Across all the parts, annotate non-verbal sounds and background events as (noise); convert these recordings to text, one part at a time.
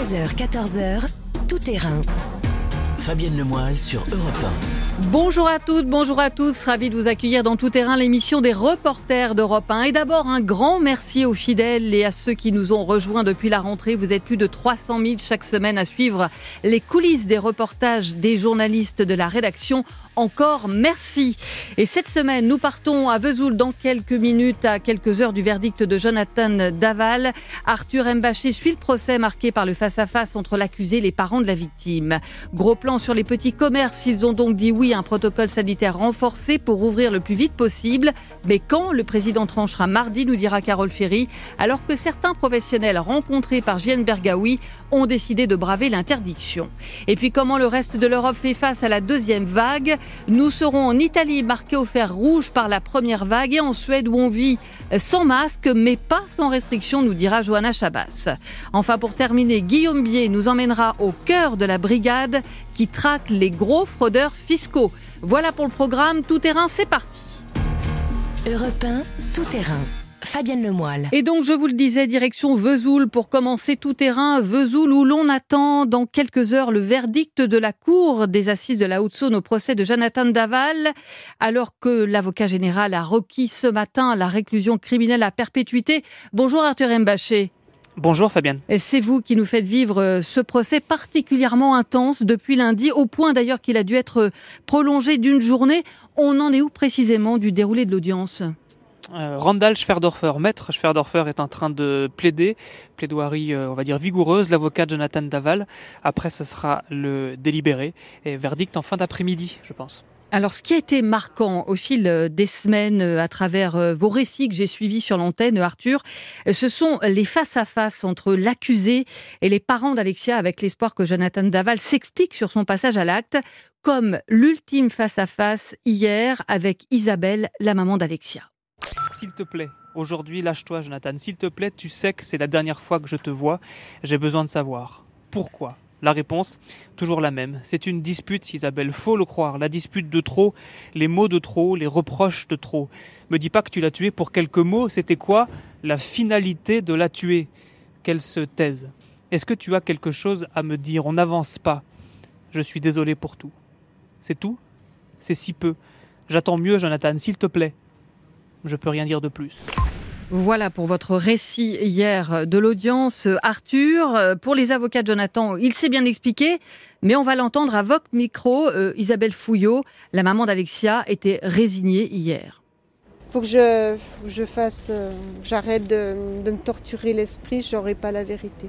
13h, 14h, tout terrain. Fabienne Lemoyle sur Europe Bonjour à toutes, bonjour à tous. Ravi de vous accueillir dans Tout Terrain, l'émission des reporters d'Europe 1. Et d'abord, un grand merci aux fidèles et à ceux qui nous ont rejoints depuis la rentrée. Vous êtes plus de 300 000 chaque semaine à suivre les coulisses des reportages des journalistes de la rédaction. Encore merci. Et cette semaine, nous partons à Vesoul dans quelques minutes, à quelques heures du verdict de Jonathan Daval. Arthur Mbaché suit le procès marqué par le face-à-face entre l'accusé et les parents de la victime. Gros plan sur les petits commerces. Ils ont donc dit oui un protocole sanitaire renforcé pour ouvrir le plus vite possible. Mais quand le président tranchera mardi, nous dira Carole Ferry, alors que certains professionnels rencontrés par Jeanne Bergaoui ont décidé de braver l'interdiction. Et puis comment le reste de l'Europe fait face à la deuxième vague? Nous serons en Italie marqués au fer rouge par la première vague et en Suède où on vit sans masque mais pas sans restriction, nous dira Johanna Chabas. Enfin pour terminer, Guillaume Bier nous emmènera au cœur de la brigade qui traque les gros fraudeurs fiscaux. Voilà pour le programme, tout terrain, c'est parti. Europe 1, tout terrain. Fabienne Lemoyle. Et donc, je vous le disais, direction Vesoul pour commencer tout terrain. Vesoul où l'on attend dans quelques heures le verdict de la Cour des assises de la Haute-Saône au procès de Jonathan Daval, alors que l'avocat général a requis ce matin la réclusion criminelle à perpétuité. Bonjour Arthur Mbaché. Bonjour Fabienne. C'est vous qui nous faites vivre ce procès particulièrement intense depuis lundi, au point d'ailleurs qu'il a dû être prolongé d'une journée. On en est où précisément du déroulé de l'audience? Euh, Randall Schwerdorfer, maître Schwerdorfer, est en train de plaider, plaidoirie, euh, on va dire, vigoureuse, l'avocat Jonathan Daval. Après, ce sera le délibéré et verdict en fin d'après-midi, je pense. Alors, ce qui a été marquant au fil des semaines à travers vos récits que j'ai suivis sur l'antenne, Arthur, ce sont les face-à-face entre l'accusé et les parents d'Alexia avec l'espoir que Jonathan Daval s'explique sur son passage à l'acte, comme l'ultime face-à-face hier avec Isabelle, la maman d'Alexia. S'il te plaît, aujourd'hui lâche-toi Jonathan, s'il te plaît, tu sais que c'est la dernière fois que je te vois, j'ai besoin de savoir. Pourquoi? La réponse, toujours la même. C'est une dispute, Isabelle, faut le croire. La dispute de trop, les mots de trop, les reproches de trop. Me dis pas que tu l'as tué pour quelques mots, c'était quoi La finalité de la tuer? Qu'elle se taise. Est-ce que tu as quelque chose à me dire? On n'avance pas. Je suis désolé pour tout. C'est tout? C'est si peu. J'attends mieux, Jonathan, s'il te plaît. Je peux rien dire de plus. Voilà pour votre récit hier de l'audience. Arthur, pour les avocats de Jonathan, il s'est bien expliqué, mais on va l'entendre à votre micro. Euh, Isabelle Fouillot, la maman d'Alexia, était résignée hier. Faut que je, fasse, euh, j'arrête de, me torturer l'esprit, j'aurai pas la vérité.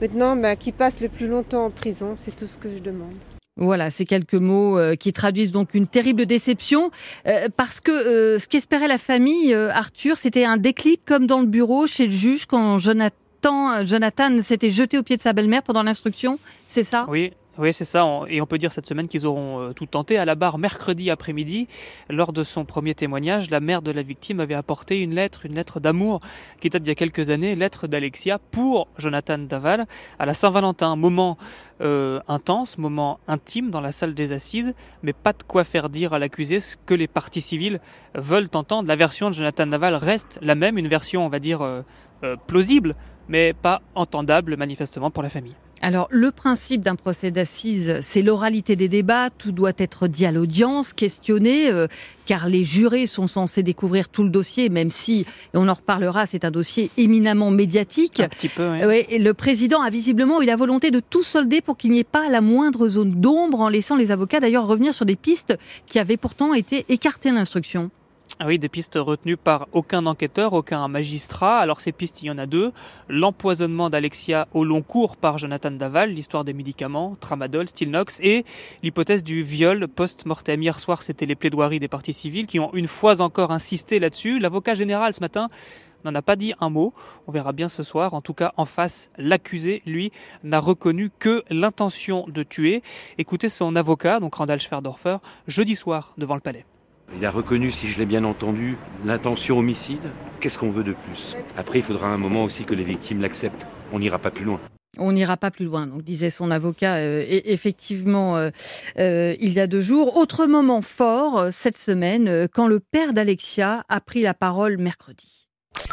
Maintenant, bah, qu'il passe le plus longtemps en prison, c'est tout ce que je demande. Voilà, ces quelques mots euh, qui traduisent donc une terrible déception, euh, parce que euh, ce qu'espérait la famille, Arthur, c'était un déclic comme dans le bureau chez le juge quand Jonathan, Jonathan s'était jeté au pied de sa belle-mère pendant l'instruction, c'est ça? Oui, oui, c'est ça. Et on peut dire cette semaine qu'ils auront euh, tout tenté. À la barre, mercredi après-midi, lors de son premier témoignage, la mère de la victime avait apporté une lettre, une lettre d'amour qui date d'il y a quelques années, lettre d'Alexia pour Jonathan Daval à la Saint-Valentin. Moment euh, intense, moment intime dans la salle des assises, mais pas de quoi faire dire à l'accusé ce que les parties civiles veulent entendre. La version de Jonathan Daval reste la même, une version, on va dire, euh, euh, plausible, mais pas entendable manifestement pour la famille. Alors, le principe d'un procès d'assises, c'est l'oralité des débats. Tout doit être dit à l'audience, questionné, euh, car les jurés sont censés découvrir tout le dossier, même si, et on en reparlera, c'est un dossier éminemment médiatique. Un petit peu, oui. Ouais, et le président a visiblement eu la volonté de tout solder pour qu'il n'y ait pas la moindre zone d'ombre, en laissant les avocats d'ailleurs revenir sur des pistes qui avaient pourtant été écartées à l'instruction. Ah oui, des pistes retenues par aucun enquêteur, aucun magistrat. Alors ces pistes, il y en a deux. L'empoisonnement d'Alexia au long cours par Jonathan Daval, l'histoire des médicaments, tramadol, Stilnox, et l'hypothèse du viol post-mortem. Hier soir, c'était les plaidoiries des parties civiles qui ont une fois encore insisté là-dessus. L'avocat général ce matin n'en a pas dit un mot. On verra bien ce soir. En tout cas, en face, l'accusé, lui, n'a reconnu que l'intention de tuer. Écoutez son avocat, donc Randall Schwerdorfer, jeudi soir devant le palais. Il a reconnu, si je l'ai bien entendu, l'intention homicide. Qu'est-ce qu'on veut de plus? Après, il faudra un moment aussi que les victimes l'acceptent. On n'ira pas plus loin. On n'ira pas plus loin, donc disait son avocat. Euh, et effectivement, euh, euh, il y a deux jours. Autre moment fort cette semaine, quand le père d'Alexia a pris la parole mercredi.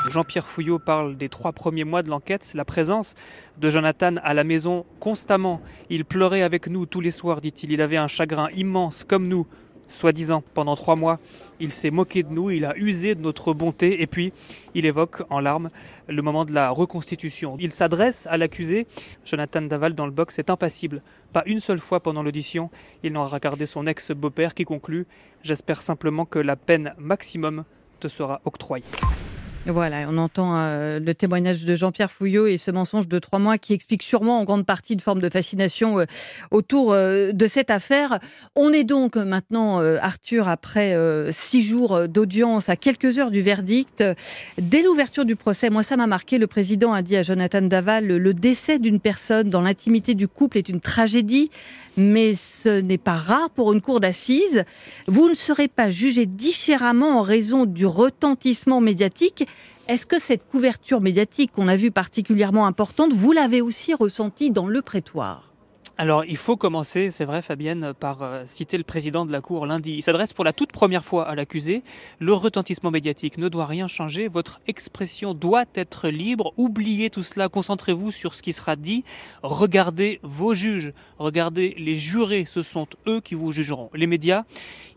Jean-Pierre Fouillot parle des trois premiers mois de l'enquête, c'est la présence de Jonathan à la maison constamment. Il pleurait avec nous tous les soirs, dit-il. Il avait un chagrin immense, comme nous, soi-disant. Pendant trois mois, il s'est moqué de nous, il a usé de notre bonté, et puis il évoque en larmes le moment de la reconstitution. Il s'adresse à l'accusé. Jonathan Daval, dans le box, est impassible. Pas une seule fois pendant l'audition, il n'aura regardé son ex-beau-père qui conclut J'espère simplement que la peine maximum te sera octroyée. Voilà, on entend euh, le témoignage de Jean-Pierre Fouillot et ce mensonge de trois mois qui explique sûrement en grande partie une forme de fascination euh, autour euh, de cette affaire. On est donc maintenant, Arthur, après six jours d'audience, à quelques heures du verdict. Dès l'ouverture du procès, moi ça m'a marqué, le président a dit à Jonathan Daval, le décès d'une personne dans l'intimité du couple est une tragédie, mais ce n'est pas rare pour une cour d'assises. Vous ne serez pas jugé différemment en raison du retentissement médiatique est-ce que cette couverture médiatique qu'on a vue particulièrement importante, vous l'avez aussi ressentie dans le prétoire? Alors, il faut commencer, c'est vrai, Fabienne, par euh, citer le président de la Cour lundi. Il s'adresse pour la toute première fois à l'accusé. Le retentissement médiatique ne doit rien changer. Votre expression doit être libre. Oubliez tout cela. Concentrez-vous sur ce qui sera dit. Regardez vos juges. Regardez les jurés. Ce sont eux qui vous jugeront. Les médias,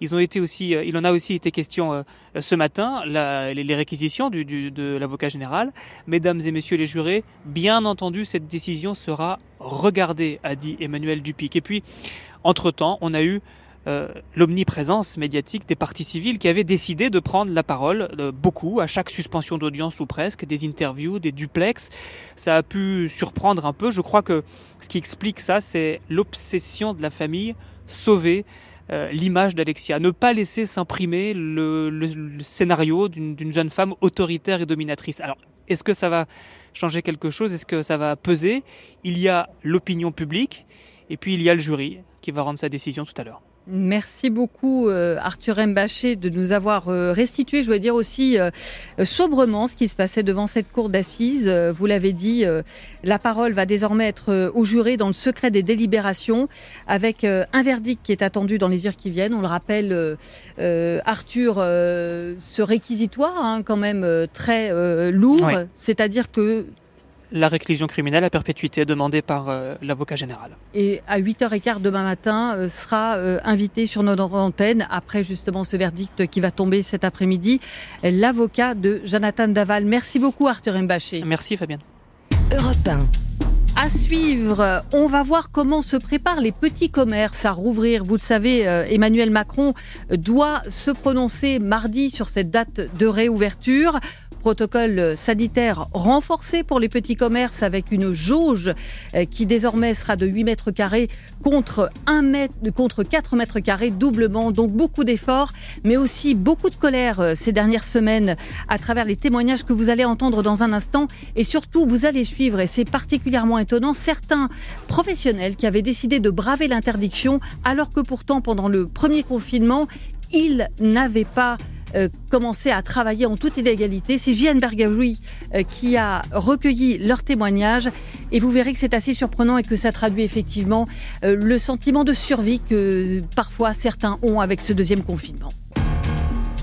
ils ont été aussi, euh, il en a aussi été question euh, ce matin, les, réquisitions de l'avocat général. Mesdames et messieurs les jurés, bien entendu, cette décision sera regardée, a dit Emmanuel Dupic. Et puis, entre-temps, on a eu euh, l'omniprésence médiatique des partis civils qui avaient décidé de prendre la parole, euh, beaucoup, à chaque suspension d'audience ou presque, des interviews, des duplex. Ça a pu surprendre un peu. Je crois que ce qui explique ça, c'est l'obsession de la famille sauver euh, l'image d'Alexia, ne pas laisser s'imprimer le, scénario d'une jeune femme autoritaire et dominatrice. Alors, est-ce que ça va changer quelque chose? Est-ce que ça va peser? Il y a l'opinion publique et puis il y a le jury qui va rendre sa décision tout à l'heure. Merci beaucoup euh, Arthur Mbaché de nous avoir euh, restitué, je dois dire aussi euh, sobrement ce qui se passait devant cette cour d'assises. Vous l'avez dit, la parole va désormais être au juré dans le secret des délibérations avec un verdict qui est attendu dans les heures qui viennent. On le rappelle, Arthur, ce réquisitoire hein, quand même très lourd, c'est-à-dire que la réclusion criminelle à perpétuité demandée par euh, l'avocat général. Et à 8h15 demain matin euh, sera euh, invité sur notre antenne, après justement ce verdict qui va tomber cet après-midi, l'avocat de Jonathan Daval. Merci beaucoup Arthur Mbaché. Merci Fabienne. Europe 1. À suivre, on va voir comment se préparent les petits commerces à rouvrir. Vous le savez, Emmanuel Macron doit se prononcer mardi sur cette date de réouverture. Protocole sanitaire renforcé pour les petits commerces avec une jauge euh, qui désormais sera de 8 mètres carrés contre, 1 mètre, contre 4 mètres carrés doublement. Donc beaucoup d'efforts, mais aussi beaucoup de colère euh, ces dernières semaines à travers les témoignages que vous allez entendre dans un instant. Et surtout, vous allez suivre, et c'est particulièrement étonnant, certains professionnels qui avaient décidé de braver l'interdiction alors que pourtant pendant le premier confinement, ils n'avaient pas euh, commencer à travailler en toute illégalité. C'est Jeanne Bergaoui euh, qui a recueilli leurs témoignages et vous verrez que c'est assez surprenant et que ça traduit effectivement euh, le sentiment de survie que parfois certains ont avec ce deuxième confinement.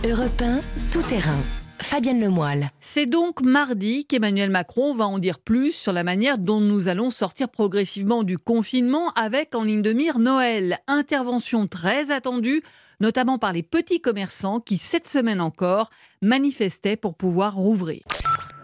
Europe 1, tout terrain. Fabienne Lemoyle. C'est donc mardi qu'Emmanuel Macron va en dire plus sur la manière dont nous allons sortir progressivement du confinement avec en ligne de mire Noël. Intervention très attendue notamment par les petits commerçants qui, cette semaine encore, manifestaient pour pouvoir rouvrir.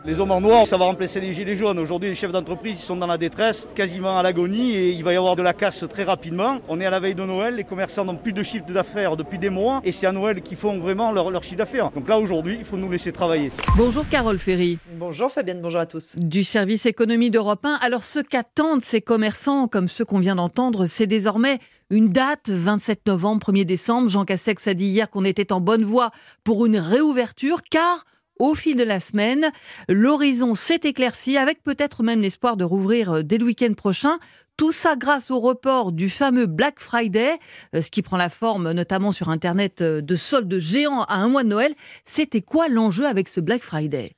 Les hommes en noir, ça va remplacer les gilets jaunes. Aujourd'hui, les chefs d'entreprise sont dans la détresse, quasiment à l'agonie, et il va y avoir de la casse très rapidement. On est à la veille de Noël, les commerçants n'ont plus de chiffre d'affaires depuis des mois, et c'est à Noël qu'ils font vraiment leur, leur chiffre d'affaires. Donc là, aujourd'hui, il faut nous laisser travailler. Bonjour Carole Ferry. Bonjour Fabienne, bonjour à tous. Du service économie d'Europe 1. Alors, ce qu'attendent ces commerçants, comme ceux qu'on vient d'entendre, c'est désormais une date, 27 novembre, 1er décembre. Jean Cassex a dit hier qu'on était en bonne voie pour une réouverture, car au fil de la semaine, l'horizon s'est éclairci avec peut-être même l'espoir de rouvrir euh, dès le week-end prochain. Tout ça grâce au report du fameux Black Friday, euh, ce qui prend la forme notamment sur Internet euh, de soldes géants à un mois de Noël. C'était quoi l'enjeu avec ce Black Friday?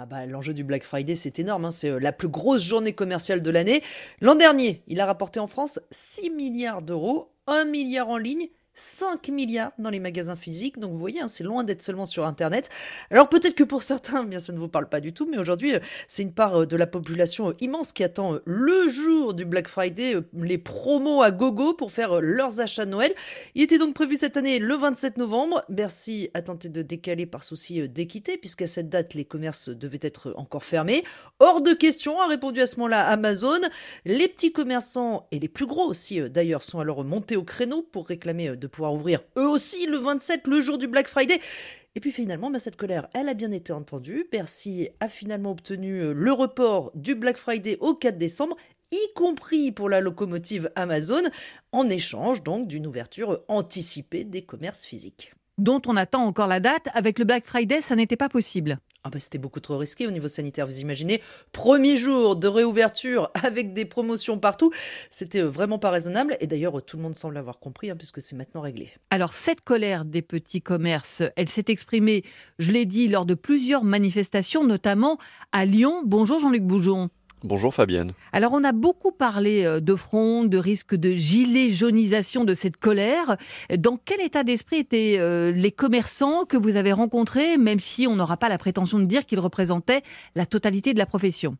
Ah bah, L'enjeu du Black Friday, c'est énorme. Hein. C'est la plus grosse journée commerciale de l'année. L'an dernier, il a rapporté en France 6 milliards d'euros, 1 milliard en ligne 5 milliards dans les magasins physiques. Donc vous voyez, hein, c'est loin d'être seulement sur Internet. Alors peut-être que pour certains, bien ça ne vous parle pas du tout, mais aujourd'hui, euh, c'est une part euh, de la population euh, immense qui attend le jour du Black Friday, les promos à gogo pour faire leurs achats de Noël. Il était donc prévu cette année le 27 novembre. Bercy a tenté de décaler par souci d'équité, puisqu'à cette date, les commerces devaient être encore fermés. Hors de question, a répondu à ce moment-là Amazon. Les petits commerçants et les plus gros aussi, d'ailleurs, sont alors montés au créneau pour réclamer de pouvoir ouvrir eux aussi le 27, le jour du Black Friday. Et puis finalement, bah, cette colère, elle a bien été entendue. Bercy a finalement obtenu euh, le report du Black Friday au 4 décembre y compris pour la locomotive Amazon, en échange donc d'une ouverture anticipée des commerces physiques. Dont on attend encore la date. Avec le Black Friday, ça n'était pas possible. Ah bah, c'était beaucoup trop risqué au niveau sanitaire, vous imaginez. Premier jour de réouverture (laughs) avec des promotions partout, c'était euh, vraiment pas raisonnable. Et d'ailleurs, tout le monde semble avoir compris, hein, puisque c'est maintenant réglé. Alors, cette colère des petits commerces, elle s'est exprimée, je l'ai dit, lors de plusieurs manifestations, notamment à Lyon. Bonjour Jean-Luc Boujon. Bonjour Fabienne. Alors on a beaucoup parlé euh, de front, de risque de gilet jaunisation de cette colère. Dans quel état d'esprit étaient euh, les commerçants que vous avez rencontrés, même si on n'aura pas la prétention de dire qu'ils représentaient la totalité de la profession?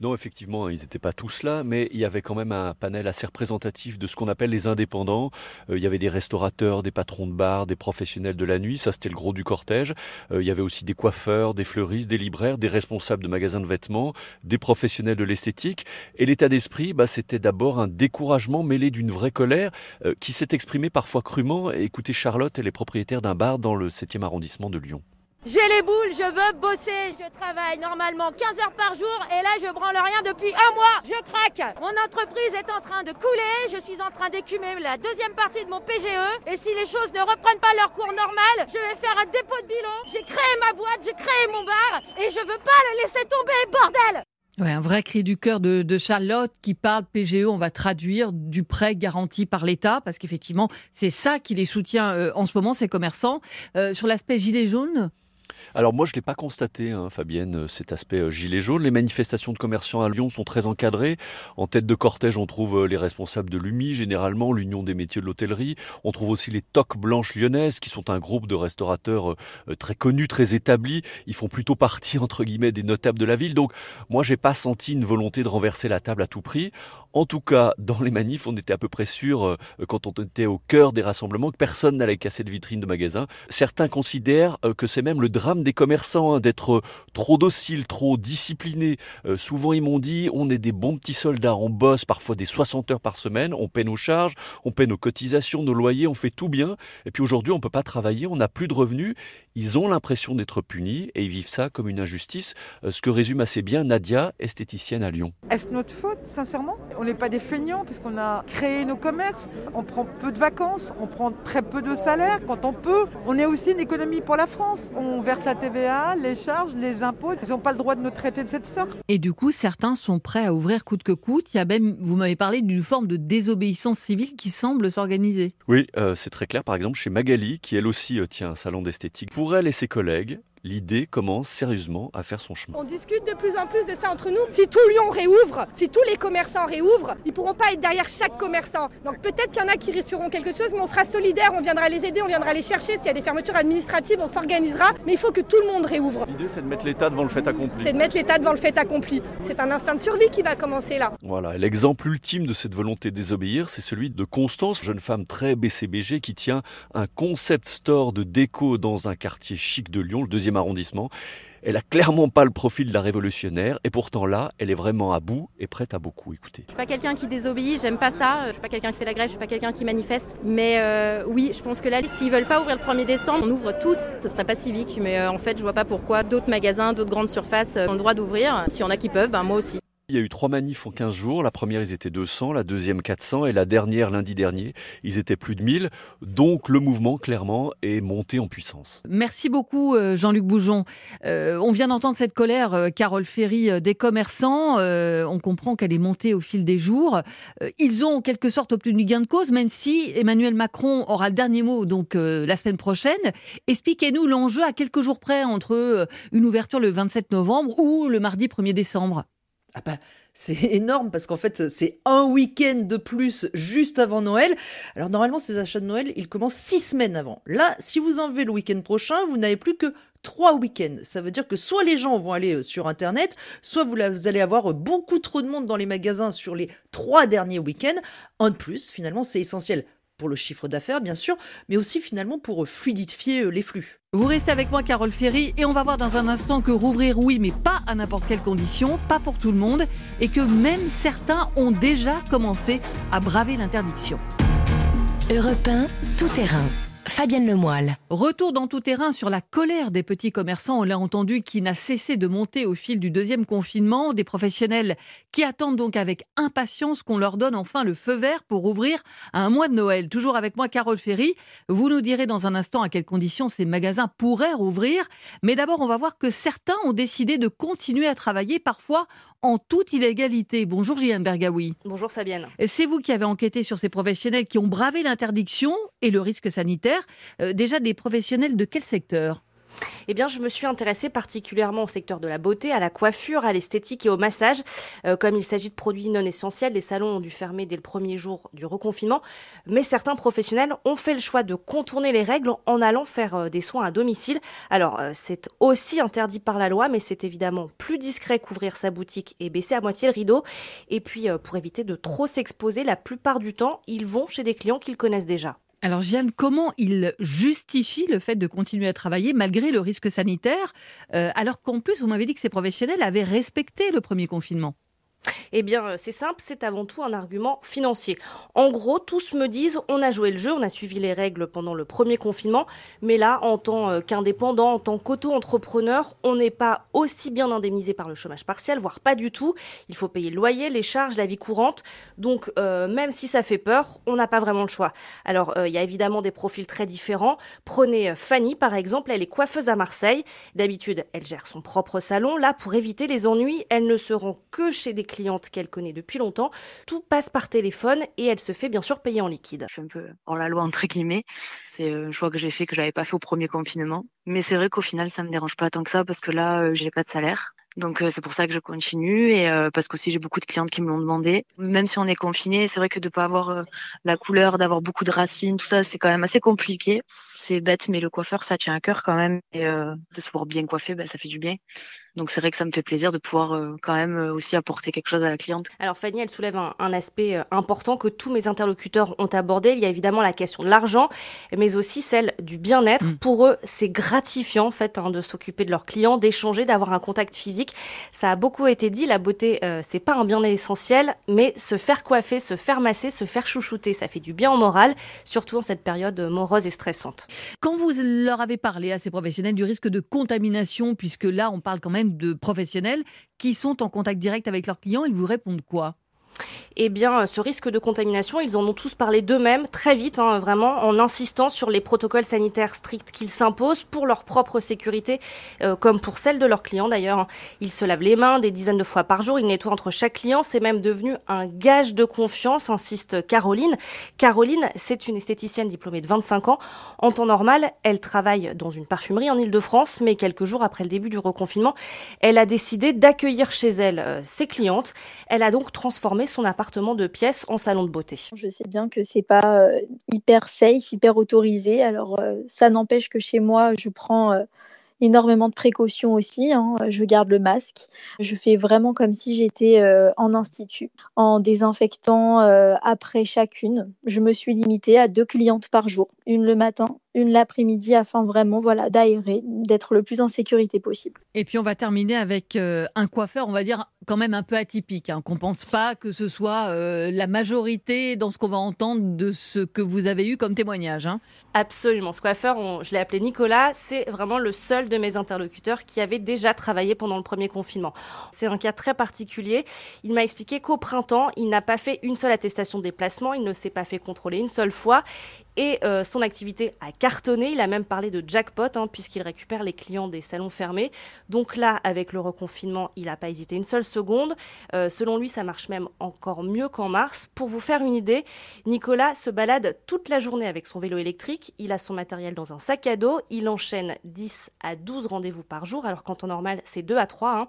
Non, effectivement, ils n'étaient pas tous là, mais il y avait quand même un panel assez représentatif de ce qu'on appelle les indépendants. Euh, il y avait des restaurateurs, des patrons de bars, des professionnels de la nuit, ça c'était le gros du cortège. Euh, il y avait aussi des coiffeurs, des fleuristes, des libraires, des responsables de magasins de vêtements, des professionnels de l'esthétique. Et l'état d'esprit, bah, c'était d'abord un découragement mêlé d'une vraie colère euh, qui s'est exprimée parfois crûment. Écoutez Charlotte, elle est propriétaire d'un bar dans le 7e arrondissement de Lyon. J'ai les boules, je veux bosser. Je travaille normalement 15 heures par jour et là je branle rien depuis un mois. Je craque. Mon entreprise est en train de couler. Je suis en train d'écumer la deuxième partie de mon PGE. Et si les choses ne reprennent pas leur cours normal, je vais faire un dépôt de bilan. J'ai créé ma boîte, j'ai créé mon bar et je veux pas le laisser tomber, bordel. Ouais, un vrai cri du cœur de, Charlotte qui parle PGE, on va traduire du prêt garanti par l'État, parce qu'effectivement, c'est ça qui les soutient euh, en ce moment, ces commerçants. Euh, sur l'aspect gilet jaune, alors moi, je ne l'ai pas constaté, hein, Fabienne, euh, cet aspect euh, gilet jaune. Les manifestations de commerçants à Lyon sont très encadrées. En tête de cortège, on trouve euh, les responsables de l'UMI, généralement, l'Union des métiers de l'hôtellerie. On trouve aussi les Toques Blanches Lyonnaises, qui sont un groupe de restaurateurs très connus, très établis. Ils font plutôt partie, entre guillemets, des notables de la ville. Donc moi, j'ai pas senti une volonté de renverser la table à tout prix. En tout cas, (laughs) dans les manifs, on était à peu près sûr, quand on était au cœur des rassemblements, que personne n'allait casser de vitrine de magasin. Certains considèrent que c'est même le drame des commerçants, hein, d'être trop dociles, trop disciplinés. Euh, souvent, ils m'ont dit, on est des bons petits soldats, on bosse parfois des 60 heures par semaine, on paie nos charges, on paie nos cotisations, nos loyers, on fait tout bien. Et puis aujourd'hui, on ne peut pas travailler, on n'a plus de revenus. Ils ont l'impression d'être punis et ils vivent ça comme une injustice, euh, ce que résume assez bien Nadia, esthéticienne à Lyon. Est-ce notre faute, sincèrement? On n'est pas des feignants puisqu'on a créé nos commerces, on prend peu de vacances, on prend très peu de salaire quand on peut. On est aussi une économie pour la France. On verse la TVA, les charges, les impôts, ils n'ont pas le droit de nous traiter de cette sorte. Et du coup, certains sont prêts à ouvrir coûte que coûte. Il y a même, vous m'avez parlé d'une forme de désobéissance civile qui semble s'organiser. Oui, euh, c'est très clair. Par exemple, chez Magali, qui elle aussi euh, tient un salon d'esthétique, pour elle et ses collègues, l'idée commence sérieusement à faire son chemin. On discute de plus en plus de ça entre nous. Si tout Lyon réouvre, si tous les commerçants réouvrent, ils pourront pas être derrière chaque commerçant. Donc peut-être qu'il y en a qui risqueront quelque chose, mais on sera solidaires, on viendra les aider, on viendra les chercher. S'il y a des fermetures administratives, on s'organisera. Mais il faut que tout le monde réouvre. L'idée, c'est de mettre l'État devant le fait accompli. C'est de mettre l'État devant le fait accompli. C'est un instinct de survie qui va commencer là. Voilà, l'exemple ultime de cette volonté de désobéir, c'est celui de Constance, jeune femme très BCBG qui tient un concept store de déco dans un quartier chic de Lyon, le deuxième arrondissement. Elle a clairement pas le profil de la révolutionnaire et pourtant là, elle est vraiment à bout et prête à beaucoup écouter. Je suis pas quelqu'un qui désobéit, j'aime pas ça. Je suis pas quelqu'un qui fait la grève, je suis pas quelqu'un qui manifeste. Mais euh, oui, je pense que là, s'ils veulent pas ouvrir le 1er décembre, on ouvre tous. Ce serait pas civique, mais euh, en fait, je vois pas pourquoi d'autres magasins, d'autres grandes surfaces euh, ont le droit d'ouvrir. Si on a qui peuvent, ben moi aussi. Il y a eu trois manifs en 15 jours. La première, ils étaient 200, la deuxième, 400, et la dernière, lundi dernier, ils étaient plus de 1000. Donc le mouvement, clairement, est monté en puissance. Merci beaucoup, euh, Jean-Luc Boujon. Euh, on vient d'entendre cette colère, euh, Carole Ferry, des commerçants. on comprend qu'elle est montée au fil des jours. ils ont en quelque sorte obtenu gain de cause, même si Emmanuel Macron aura le dernier mot donc la semaine prochaine. Expliquez-nous l'enjeu à quelques jours près entre une ouverture le 27 novembre ou le mardi 1er décembre. Ah bah, c'est (laughs) énorme parce qu'en fait, c'est un week-end de plus juste avant Noël. Alors normalement, ces achats de Noël, ils commencent six semaines avant. Là, si vous enlevez le week-end prochain, vous n'avez plus que trois week-ends. Ça veut dire que soit les gens vont aller euh, sur Internet, soit vous, allez avoir beaucoup trop de monde dans les magasins sur les trois derniers week-ends. En de plus, finalement, c'est essentiel pour le chiffre d'affaires, bien sûr, mais aussi finalement pour fluidifier euh, les flux. Vous restez avec moi, Carole Ferry, et on va voir dans un instant que rouvrir, oui, mais pas à n'importe quelle condition, pas pour tout le monde, et que même certains ont déjà commencé à braver l'interdiction. Europe tout terrain. Fabienne Lemoyle. Retour dans tout terrain sur la colère des petits commerçants, on l'a entendu, qui n'a cessé de monter au fil du deuxième confinement. Des professionnels qui attendent donc avec impatience qu'on leur donne enfin le feu vert pour ouvrir un mois de Noël. Toujours avec moi, Carole Ferry. Vous nous direz dans un instant à quelles conditions ces magasins pourraient rouvrir. Mais d'abord, on va voir que certains ont décidé de continuer à travailler, parfois en toute illégalité. Bonjour Jeanne Bergaoui. Bonjour Fabienne. C'est vous qui avez enquêté sur ces professionnels qui ont bravé l'interdiction et le risque sanitaire. Euh, déjà des professionnels de quel secteur? Eh bien, je me suis intéressée particulièrement au secteur de la beauté, à la coiffure, à l'esthétique et au massage. Euh, comme il s'agit de produits non essentiels, les salons ont dû fermer dès le premier jour du reconfinement. Mais certains professionnels ont fait le choix de contourner les règles en allant faire euh, des soins à domicile. Alors, euh, c'est aussi interdit par la loi, mais c'est évidemment plus discret qu'ouvrir sa boutique et baisser à moitié le rideau. Et puis, pour éviter de trop s'exposer, la plupart du temps, ils vont chez des clients qu'ils connaissent déjà. Alors Jeanne, comment il justifie le fait de continuer à travailler malgré le risque sanitaire, euh, alors qu'en plus, vous m'avez dit que ces professionnels avaient respecté le premier confinement? Eh bien, euh, c'est simple, c'est avant tout un argument financier. En gros, tous me disent on a joué le jeu, on a suivi les règles pendant le premier confinement, mais là, en tant euh, qu'indépendant, en tant qu'auto-entrepreneur, on n'est pas aussi bien indemnisé par le chômage partiel, voire pas du tout. Il faut payer le loyer, les charges, la vie courante. Donc, euh, même si ça fait peur, on n'a pas vraiment le choix. Alors, il y a évidemment des profils très différents. Prenez Fanny, par exemple, elle est coiffeuse à Marseille. D'habitude, elle gère son propre salon. Là, pour éviter les ennuis, elle ne se rend que chez des cliente qu'elle connaît depuis longtemps. Tout passe par téléphone et elle se fait bien sûr payer en liquide. Je suis un peu hors la loi entre guillemets. C'est un choix que j'ai fait que j'avais pas fait au premier confinement. Mais c'est vrai qu'au final, ça me dérange pas tant que ça parce que là, euh, j'ai pas de salaire. Donc euh, c'est pour ça que je continue et euh, parce qu'aussi j'ai beaucoup de clientes qui me l'ont demandé. Même si on est confiné, c'est vrai que de pas avoir la couleur, d'avoir beaucoup de racines, tout ça, c'est quand même assez compliqué. C'est bête, mais le coiffeur, ça tient à cœur quand même. Et de se voir bien coiffé, ben, ça fait du bien. Donc c'est vrai que ça me fait plaisir de pouvoir euh, quand même euh, aussi apporter quelque chose à la cliente. Alors Fanny, elle soulève un, aspect euh, important que tous mes interlocuteurs ont abordé. Il y a évidemment la question de l'argent, mais aussi celle du bien-être. Mm. Pour eux, c'est gratifiant en fait hein, de s'occuper de leurs clients, d'échanger, d'avoir un contact physique. Ça a beaucoup été dit. La beauté, c'est pas un bien essentiel, mais se faire coiffer, se faire masser, se faire chouchouter, ça fait du bien au moral, surtout en cette période morose et stressante. Quand vous leur avez parlé à ces professionnels du risque de contamination, puisque là on parle quand même de professionnels qui sont en contact direct avec leurs clients, ils vous répondent quoi? Eh bien, ce risque de contamination, ils en ont tous parlé d'eux-mêmes très vite, hein, vraiment, en insistant sur les protocoles sanitaires stricts qu'ils s'imposent pour leur propre sécurité, euh, comme pour celle de leurs clients d'ailleurs. Hein. Ils se lavent les mains des dizaines de fois par jour, ils nettoient entre chaque client, c'est même devenu un gage de confiance, insiste Caroline. Caroline, c'est une esthéticienne diplômée de 25 ans. En temps normal, elle travaille dans une parfumerie en Ile-de-France, mais quelques jours après le début du reconfinement, elle a décidé d'accueillir chez elle euh, ses clientes. Elle a donc transformé son appartement de pièces en salon de beauté. Je sais bien que c'est pas euh, hyper safe, hyper autorisé. Alors euh, ça n'empêche que chez moi, je prends euh, énormément de précautions aussi. Hein. Je garde le masque. Je fais vraiment comme si j'étais en institut, en désinfectant après chacune. Je me suis limitée à deux clientes par jour, une le matin, une l'après-midi afin vraiment voilà d'aérer, d'être le plus en sécurité possible. Et puis on va terminer avec euh, un coiffeur, on va dire quand même un peu atypique, hein, qu'on pense pas que ce soit euh, la majorité dans ce qu'on va entendre de ce que vous avez eu comme témoignage. Hein. Absolument, ce coiffeur, je l'ai appelé Nicolas, c'est vraiment le seul de mes interlocuteurs qui avait déjà travaillé pendant le premier confinement. C'est un cas très particulier. Il m'a expliqué qu'au printemps, il n'a pas fait une seule attestation de déplacement, il ne s'est pas fait contrôler une seule fois et euh, son activité a cartonné. Il a même parlé de jackpot, hein, puisqu'il récupère les clients des salons fermés. Donc là, avec le reconfinement, il n'a pas hésité une seule seconde. Euh, selon lui, ça marche même encore mieux qu'en mars. Pour vous faire une idée, Nicolas se balade toute la journée avec son vélo électrique. Il a son matériel dans un sac à dos. Il enchaîne 10 à 12 rendez-vous par jour, alors qu'en temps normal, c'est 2 à 3.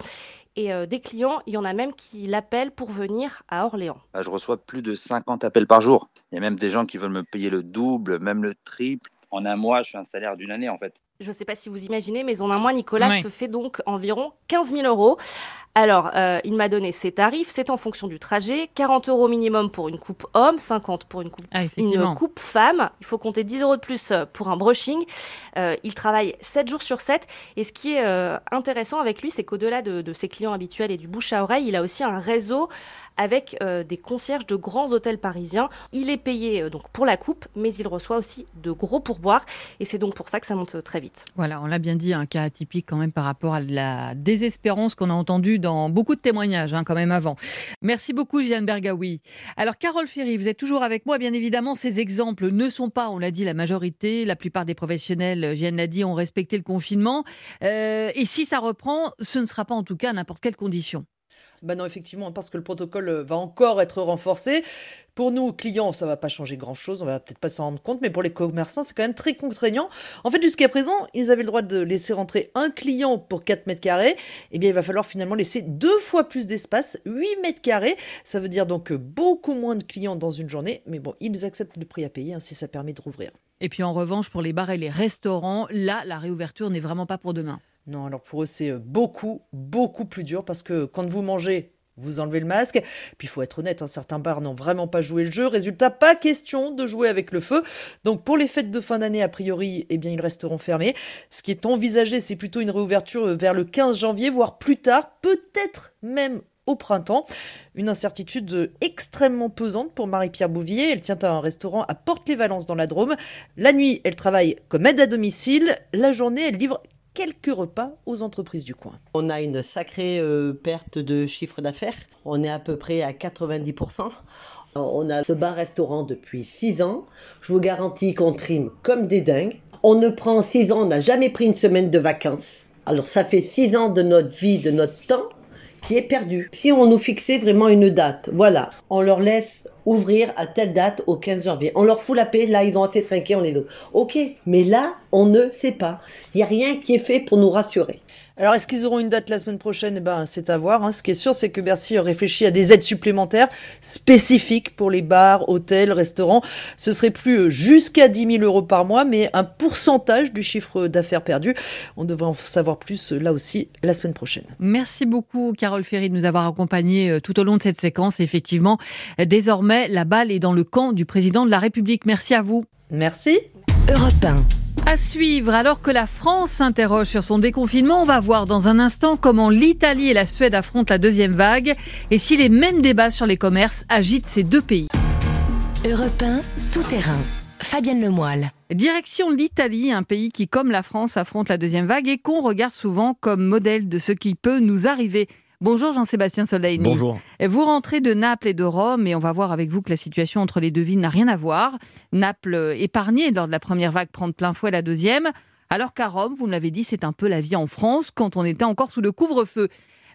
Et euh, des clients, il y en a même qui l'appellent pour venir à Orléans. Ah, je reçois plus de 50 appels par jour. Il y a même des gens qui veulent me payer le double, même le triple. En un mois, je suis un salaire d'une année en fait. Je ne sais pas si vous imaginez, mais en un mois, Nicolas se fait donc environ 15 000 euros. Alors, euh, il m'a donné ses tarifs, c'est en fonction du trajet. 40 euros minimum pour une coupe homme, 50 pour une coupe, Ah, une coupe femme. Il faut compter 10 euros de plus euh, pour un brushing. Euh, il travaille 7 jours sur 7. Et ce qui est euh, intéressant avec lui, c'est qu'au-delà de, de ses clients habituels et du bouche à oreille, il a aussi un réseau avec euh, des concierges de grands hôtels parisiens. Il est payé euh, donc pour la coupe, mais il reçoit aussi de gros pourboires. Et c'est donc pour ça que ça monte très vite. Voilà, on l'a bien dit, un cas atypique quand même par rapport à la désespérance qu'on a entendue dans beaucoup de témoignages hein, quand même avant. Merci beaucoup Jeanne Bergaoui. Alors Carole Ferry, vous êtes toujours avec moi. Bien évidemment, ces exemples ne sont pas, on l'a dit, la majorité. La plupart des professionnels, Jeanne l'a dit, ont respecté le confinement. Euh, et si ça reprend, ce ne sera pas en tout cas n'importe quelle condition. Bah non, effectivement, parce que le protocole euh, va encore être renforcé. Pour nous, clients, ça va pas changer grand-chose, on va peut-être pas s'en rendre compte, mais pour les commerçants, c'est quand même très contraignant. En fait, jusqu'à présent, ils avaient le droit de laisser rentrer un client pour 4 mètres carrés. Eh bien, il va falloir finalement laisser deux fois plus d'espace, 8 mètres carrés. Ça veut dire donc beaucoup moins de clients dans une journée, mais bon, ils acceptent le prix à payer hein, si ça permet de rouvrir. Et puis en revanche, pour les bars et les restaurants, là, la réouverture n'est vraiment pas pour demain. Non, alors pour eux, c'est euh, beaucoup, beaucoup plus dur parce que quand vous mangez, vous enlevez le masque. Puis il faut être honnête, hein, certains bars n'ont vraiment pas joué le jeu. Résultat, pas question de jouer avec le feu. Donc pour les fêtes de fin d'année, a priori, eh bien, ils resteront fermés. Ce qui est envisagé, c'est plutôt une réouverture euh, vers le 15 janvier, voire plus tard, peut-être même au printemps. Une incertitude euh, extrêmement pesante pour Marie-Pierre Bouvier. Elle tient un restaurant à Porte-les-Valences dans la Drôme. La nuit, elle travaille comme aide à domicile. La journée, elle livre quelques repas aux entreprises du coin. On a une sacrée euh, perte de chiffre d'affaires. On est à peu près à 90%. On a ce bar-restaurant depuis 6 ans. Je vous garantis qu'on trime comme des dingues. On ne prend 6 ans, on n'a jamais pris une semaine de vacances. Alors ça fait 6 ans de notre vie, de notre temps qui est perdu. Si on nous fixait vraiment une date, voilà, on leur laisse ouvrir à telle date au 15 janvier. On leur fout la paix, là ils ont assez trinqué, on les ouvre. Ok, mais là, on ne sait pas. Il n'y a rien qui est fait pour nous rassurer. Alors, est-ce qu'ils auront une date la semaine prochaine? Eh ben, c'est à voir. hein. Ce qui est sûr, c'est que Bercy réfléchit à des aides supplémentaires spécifiques pour les bars, hôtels, restaurants. Ce serait plus euh, jusqu'à 10 000 euros par mois, mais un pourcentage du chiffre d'affaires perdu. On devrait en savoir plus euh, là aussi la semaine prochaine. Merci beaucoup, Carole Ferry, de nous avoir accompagnés euh, tout au long de cette séquence. Et effectivement, désormais, la balle est dans le camp du président de la République. Merci à vous. Merci. Europe 1. À suivre, alors que la France s'interroge sur son déconfinement, on va voir dans un instant comment l'Italie et la Suède affrontent la deuxième vague et si les mêmes débats sur les commerces agitent ces deux pays. Europe 1, tout terrain. Fabienne Lemoyle. Direction l'Italie, un pays qui, comme la France, affronte la deuxième vague et qu'on regarde souvent comme modèle de ce qui peut nous arriver. Bonjour Jean-Sébastien Soleil. Bonjour. Vous rentrez de Naples et de Rome et on va voir avec vous que la situation entre les deux villes n'a rien à voir. Naples épargné lors de la première vague prend de plein fouet la deuxième. Alors qu'à Rome, vous me l'avez dit, c'est un peu la vie en France quand on était encore sous le couvre-feu.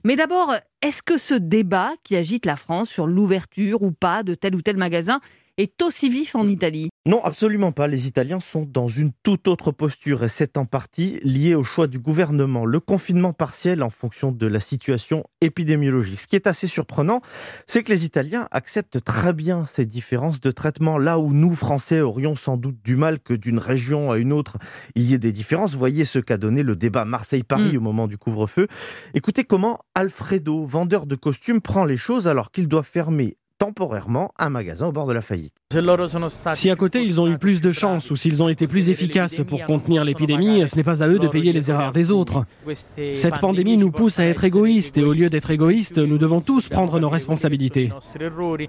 Mais d'abord, est-ce que ce débat qui agite la France sur l'ouverture ou pas de tel ou tel magasin est aussi vif en Italie Non, absolument pas. Les Italiens sont dans une toute autre posture et c'est en partie lié au choix du gouvernement. Le confinement partiel en fonction de la situation épidémiologique. Ce qui est assez surprenant, c'est que les Italiens acceptent très bien ces différences de traitement. Là où nous, Français, aurions sans doute du mal que d'une région à une autre, il y ait des différences. Voyez ce qu'a donné le débat Marseille-Paris Mm. au moment du couvre-feu. Écoutez comment Alfredo, vendeur de costumes, prend les choses alors qu'il doit fermer temporairement un magasin au bord de la faillite. Si à côté ils ont eu plus de chance ou s'ils ont été plus efficaces pour contenir l'épidémie, ce n'est pas à eux de payer les erreurs des autres. Cette pandémie nous pousse à être égoïstes et au lieu d'être égoïstes, nous devons tous prendre nos responsabilités.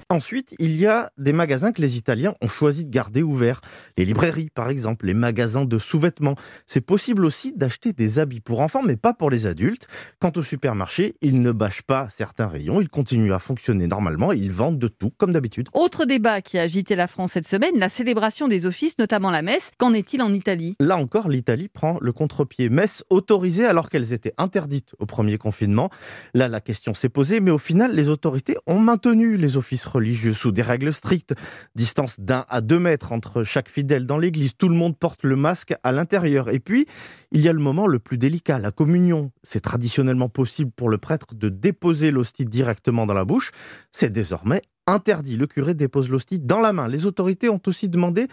Ensuite, il y a des magasins que les Italiens ont choisi de garder ouverts. Les librairies, par exemple, les magasins de sous-vêtements. C'est possible aussi d'acheter des habits pour enfants, mais pas pour les adultes. Quant au supermarché, ils ne bâchent pas certains rayons. Ils continuent à fonctionner normalement. Ils vendent de tout, comme d'habitude. Autre débat qui a agité la France cette semaine, la célébration des offices, notamment la messe. Qu'en est-il en Italie? Là encore, l'Italie prend le contre-pied. Messes autorisées alors qu'elles étaient interdites au premier confinement. Là, la question s'est posée, mais au final, les autorités ont maintenu les offices religieux sous des règles strictes. Distance d'un à deux mètres entre chaque fidèle dans l'église. Tout le monde porte le masque à l'intérieur. Et puis, il y a le moment le plus délicat, la communion. C'est traditionnellement possible pour le prêtre de déposer l'hostie directement dans la bouche. C'est désormais interdit. Le curé dépose l'hostie dans la main. Les autorités ont aussi demandé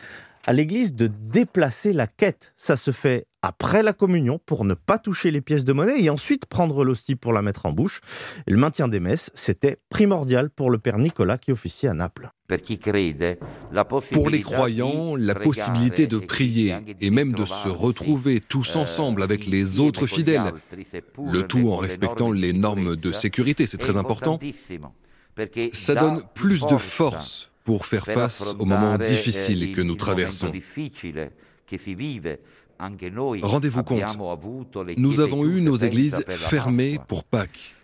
à l'Église de déplacer la quête. Ça se fait après la communion pour ne pas toucher les pièces de monnaie et ensuite prendre l'hostie pour la mettre en bouche. Et le maintien des messes, c'était primordial pour le père Nicolas qui officiait à Naples. Pour les croyants, la possibilité de prier et même de se retrouver tous ensemble avec les autres fidèles, le tout en respectant les normes de sécurité, c'est très important, ça donne plus de force pour faire face aux moments difficiles que nous traversons. Rendez-vous compte, nous avons eu nos églises fermées pour Pâques.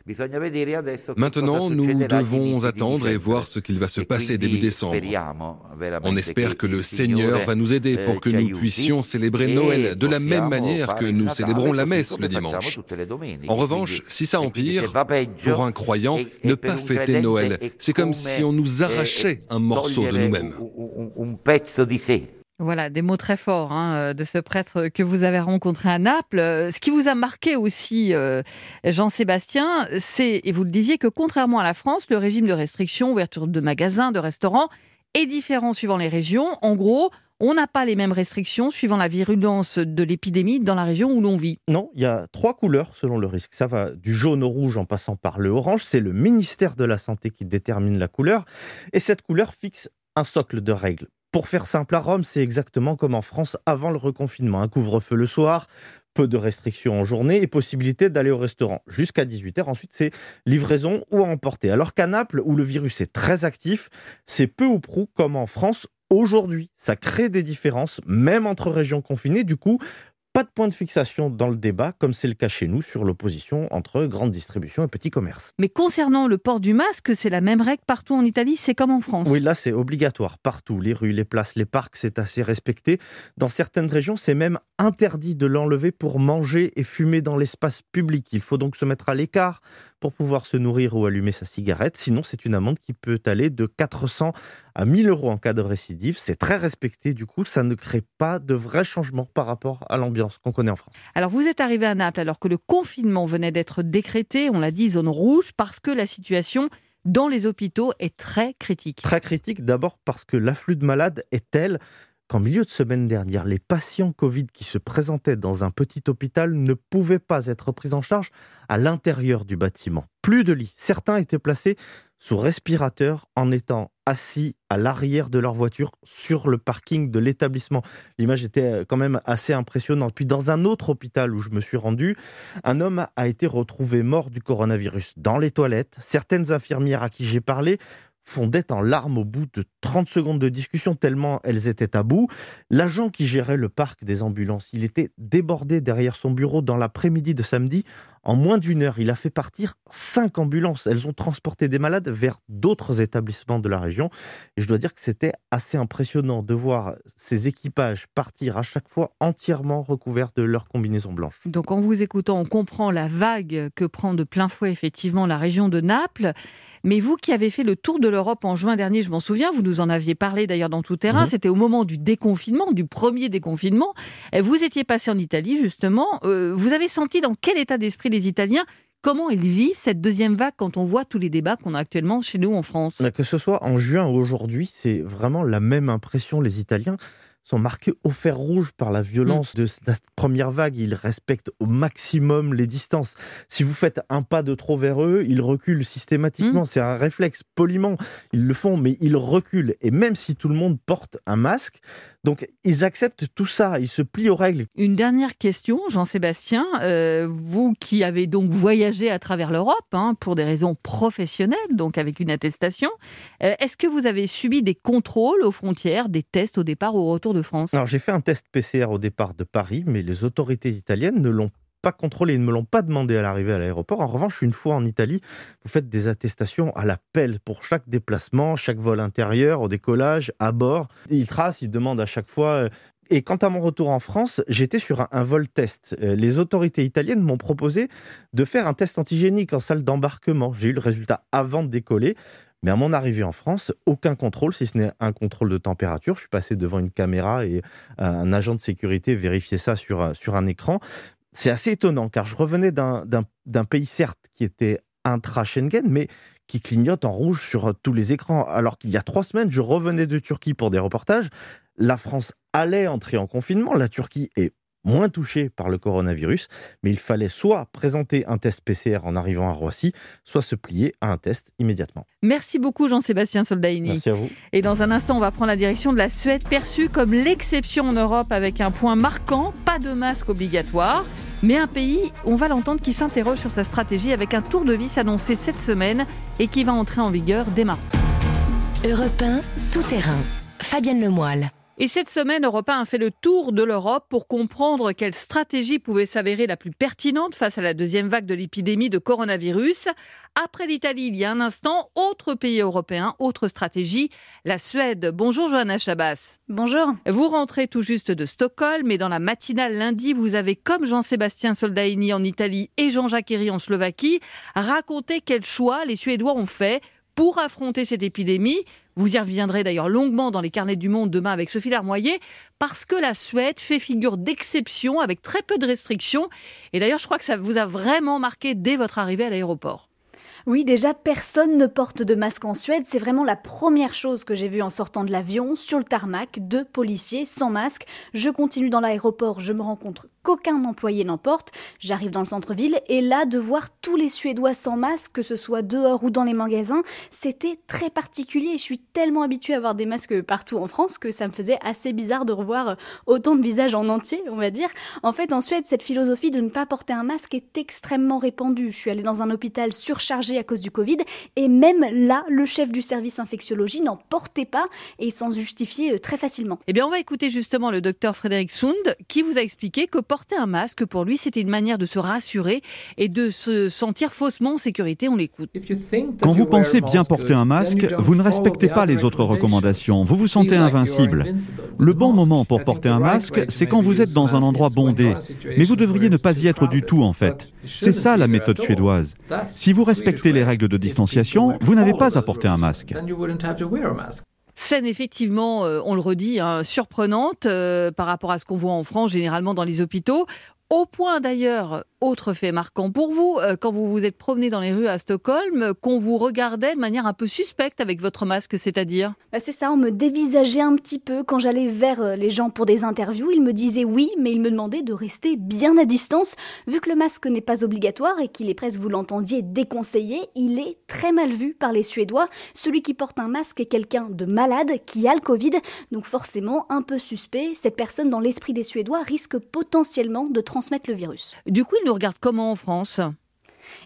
Maintenant, nous devons attendre et voir ce qu'il va se passer début décembre. On espère que le Seigneur va nous aider pour que nous puissions célébrer Noël de la même manière que nous célébrons la messe le dimanche. En revanche, si ça empire, pour un croyant, ne pas fêter Noël, c'est comme si on nous arrachait un morceau de nous-mêmes. Voilà, des mots très forts hein, euh, de ce prêtre que vous avez rencontré à Naples. Euh, ce qui vous a marqué aussi, euh, Jean-Sébastien, c'est, et vous le disiez, que contrairement à la France, le régime de restriction, ouverture de magasins, de restaurants, est différent suivant les régions. En gros, on n'a pas les mêmes restrictions suivant la virulence de l'épidémie dans la région où l'on vit. Non, il y a trois couleurs selon le risque. Ça va du jaune au rouge en passant par le orange. C'est le ministère de la Santé qui détermine la couleur. Et cette couleur fixe un socle de règles. Pour faire simple, à Rome, c'est exactement comme en France avant le reconfinement. Un couvre-feu le soir, peu de restrictions en journée et possibilité d'aller au restaurant jusqu'à 18h. Ensuite, c'est livraison ou à emporter. Alors qu'à Naples, où le virus est très actif, c'est peu ou prou comme en France aujourd'hui. Ça crée des différences, même entre régions confinées. Du coup, pas de point de fixation dans le débat, comme c'est le cas chez nous, sur l'opposition entre grande distribution et petit commerce. Mais concernant le port du masque, c'est la même règle partout en Italie, c'est comme en France. Oui, là c'est obligatoire partout. Les rues, les places, les parcs, c'est assez respecté. Dans certaines régions, c'est même interdit de l'enlever pour manger et fumer dans l'espace public. Il faut donc se mettre à l'écart pour pouvoir se nourrir ou allumer sa cigarette. Sinon, c'est une amende qui peut aller de 400 à 1000 euros en cas de récidive. C'est très respecté, du coup, ça ne crée pas de vrai changement par rapport à l'ambiance qu'on connaît en France. Alors, vous êtes arrivé à Naples alors que le confinement venait d'être décrété, on l'a dit, zone rouge, parce que la situation dans les hôpitaux est très critique. Très critique, d'abord parce que l'afflux de malades est tel qu'en milieu de semaine dernière, les patients Covid qui se présentaient dans un petit hôpital ne pouvaient pas être pris en charge à l'intérieur du bâtiment. Plus de lits. Certains étaient placés sous respirateur en étant assis à l'arrière de leur voiture sur le parking de l'établissement. L'image était euh, quand même assez impressionnante. Puis dans un autre hôpital où je me suis rendu, un homme a été retrouvé mort du coronavirus dans les toilettes. Certaines infirmières à qui j'ai parlé fondaient en larmes au bout de 30 secondes de discussion, tellement elles étaient à bout. L'agent qui gérait le parc des ambulances, il était débordé derrière son bureau dans l'après-midi de samedi. En moins d'une heure, il a fait partir cinq ambulances. Elles ont transporté des malades vers d'autres établissements de la région. Et je dois dire que c'était assez impressionnant de voir ces équipages partir à chaque fois entièrement recouverts de leur combinaison blanche. Donc en vous écoutant, on comprend la vague que prend de plein fouet effectivement la région de Naples. Mais vous qui avez fait le tour de l'Europe en juin dernier, je m'en souviens, vous nous en aviez parlé d'ailleurs dans tout terrain, mhm. c'était au moment du déconfinement, du premier déconfinement. Vous étiez passé en Italie justement. Euh, vous avez senti dans quel état d'esprit les Italiens Comment ils vivent cette deuxième vague quand on voit tous les débats qu'on a actuellement chez nous en France? Que ce soit en juin ou aujourd'hui, c'est vraiment la même impression. Les Italiens sont marqués au fer rouge par la violence mm. de la première vague. Ils respectent au maximum les distances. Si vous faites un pas de trop vers eux, ils reculent systématiquement. Mm. C'est un réflexe poliment. Ils le font, mais ils reculent. Et même si tout le monde porte un masque, donc ils acceptent tout ça, ils se plient aux règles. Une dernière question, Jean-Sébastien. Euh, vous qui avez donc voyagé à travers l'Europe hein, pour des raisons professionnelles, donc avec une attestation, euh, est-ce que vous avez subi des contrôles aux frontières, des tests au départ ou au retour France Alors j'ai fait un test PCR au départ de Paris, mais les autorités italiennes ne l'ont pas contrôlé, ne me l'ont pas demandé à l'arrivée à l'aéroport. En revanche, une fois en Italie, vous faites des attestations à l'appel pour chaque déplacement, chaque vol intérieur, au décollage, à bord. Ils tracent, ils demandent à chaque fois euh, et quant à mon retour en France, j'étais sur un, vol test. Euh, les autorités italiennes m'ont proposé de faire un test antigénique en salle d'embarquement. J'ai eu le résultat avant de décoller. Mais à mon arrivée en France, aucun contrôle, si ce n'est un contrôle de température. Je suis passé devant une caméra et un agent de sécurité vérifiait ça sur, sur un écran. C'est assez étonnant car je revenais d'un pays certes qui était intra-Schengen, mais qui clignote en rouge sur tous les écrans. Alors qu'il y a trois semaines, je revenais de Turquie pour des reportages. La France allait entrer en confinement. La Turquie est moins touchée par le coronavirus, mais il fallait soit présenter un test PCR en arrivant à Roissy, soit se plier à un test immédiatement. Merci beaucoup Jean-Sébastien Soldaini. Merci à vous. Et dans un instant, on va prendre la direction de la Suède, perçue comme l'exception en Europe avec un point marquant, pas de masque obligatoire. Mais un pays, on va l'entendre, qui s'interroge sur sa stratégie avec un tour de vis annoncé cette semaine et qui va entrer en vigueur dès maintenant. Europe 1, tout terrain. Fabienne Lemoyle. Et cette semaine, Europe 1 a fait le tour de l'Europe pour comprendre quelle stratégie pouvait s'avérer la plus pertinente face à la deuxième vague de l'épidémie de coronavirus. Après l'Italie, il y a un instant, autre pays européen, autre stratégie, la Suède. Bonjour Johanna Chabas. Bonjour. Vous rentrez tout juste de Stockholm, mais dans la matinale lundi, vous avez, comme Jean-Sébastien Soldaini en Italie et Jean-Jacques Herry en Slovaquie, raconté quels choix les Suédois ont fait pour affronter cette épidémie. Vous y reviendrez d'ailleurs longuement dans les carnets du monde demain avec Sophie Larmoyer, parce que la Suède fait figure d'exception avec très peu de restrictions. Et d'ailleurs, je crois que ça vous a vraiment marqué dès votre arrivée à l'aéroport. Oui, déjà, personne ne porte de masque en Suède. C'est vraiment la première chose que j'ai vue en sortant de l'avion. Sur le tarmac, deux policiers sans masque. Je continue dans l'aéroport, je me rends compte qu'aucun employé n'en porte. J'arrive dans le centre-ville et là, de voir tous les Suédois sans masque, que ce soit dehors ou dans les magasins, c'était très particulier. Je suis tellement habituée à avoir des masques partout en France que ça me faisait assez bizarre de revoir autant de visages en entier, on va dire. En fait, en Suède, cette philosophie de ne pas porter un masque est extrêmement répandue. Je suis allée dans un hôpital surchargé à cause du Covid. Et même là, le chef du service infectiologie n'en portait pas et s'en justifiait euh, très facilement. Eh bien, on va écouter justement le docteur Frédéric Sund qui vous a expliqué que porter un masque, pour lui, c'était une manière de se rassurer et de se sentir faussement en sécurité. On l'écoute. Quand vous pensez bien porter un masque, vous ne respectez pas les autres recommandations. Vous vous sentez invincible. Le bon moment pour porter un masque, c'est quand vous êtes dans un endroit bondé. Mais vous devriez ne pas y être du tout, en fait. C'est ça la méthode suédoise. Si vous respectez les règles de distanciation, vous n'avez pas à porter un masque. Scène effectivement, euh, on le redit, hein, surprenante euh, par rapport à ce qu'on voit en France, généralement dans les hôpitaux. Au point d'ailleurs, autre fait marquant pour vous, euh, quand vous vous êtes promené dans les rues à Stockholm, qu'on vous regardait de manière un peu suspecte avec votre masque, c'est-à-dire? Bah C'est ça, on me dévisageait un petit peu quand j'allais vers euh, les gens pour des interviews. Ils me disaient oui, mais ils me demandaient de rester bien à distance. Vu que le masque n'est pas obligatoire et qu'il est presque, vous l'entendiez, déconseillé, il est très mal vu par les Suédois. Celui qui porte un masque est quelqu'un de malade qui a le Covid, donc forcément un peu suspect. Cette personne, dans l'esprit des Suédois, risque potentiellement de Du coup, ils nous regardent comment en France?